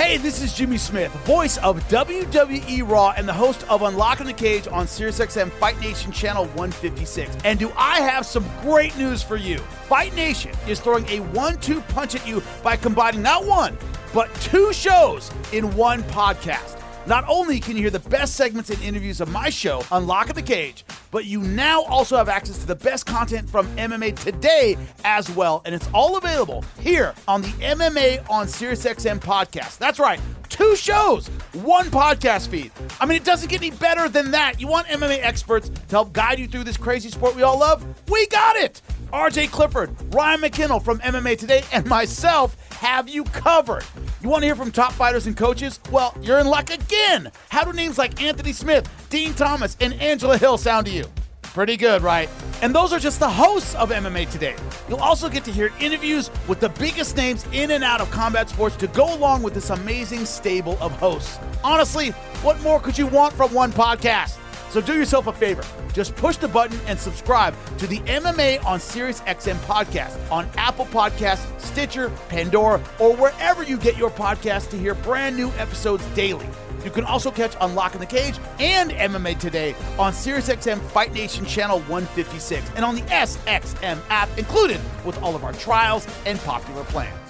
Hey, this is Jimmy Smith, voice of WWE Raw and the host of Unlocking the Cage on SiriusXM Fight Nation Channel 156. And do I have some great news for you? Fight Nation is throwing a one two punch at you by combining not one, but two shows in one podcast. Not only can you hear the best segments and interviews of my show, Unlocking the Cage, but you now also have access to the best content from MMA Today as well. And it's all available here on the MMA on SiriusXM podcast. That's right, two shows, one podcast feed. I mean, it doesn't get any better than that. You want MMA experts to help guide you through this crazy sport we all love? We got it! RJ Clifford, Ryan McKinnell from MMA Today, and myself have you covered. You want to hear from top fighters and coaches? Well, you're in luck again. How do names like Anthony Smith, Din Thomas, and Angela Hill sound to you? Pretty good, right? And those are just the hosts of MMA Today. You'll also get to hear interviews with the biggest names in and out of combat sports to go along with this amazing stable of hosts. Honestly, what more could you want from one podcast? So do yourself a favor. Just push the button and subscribe to the MMA on Sirius XM podcast on Apple Podcasts, Stitcher, Pandora, or wherever you get your podcasts to hear brand new episodes daily. You can also catch Unlocking the Cage and MMA Today on SiriusXM Fight Nation Channel 156 and on the SXM app included with all of our trials and popular plans.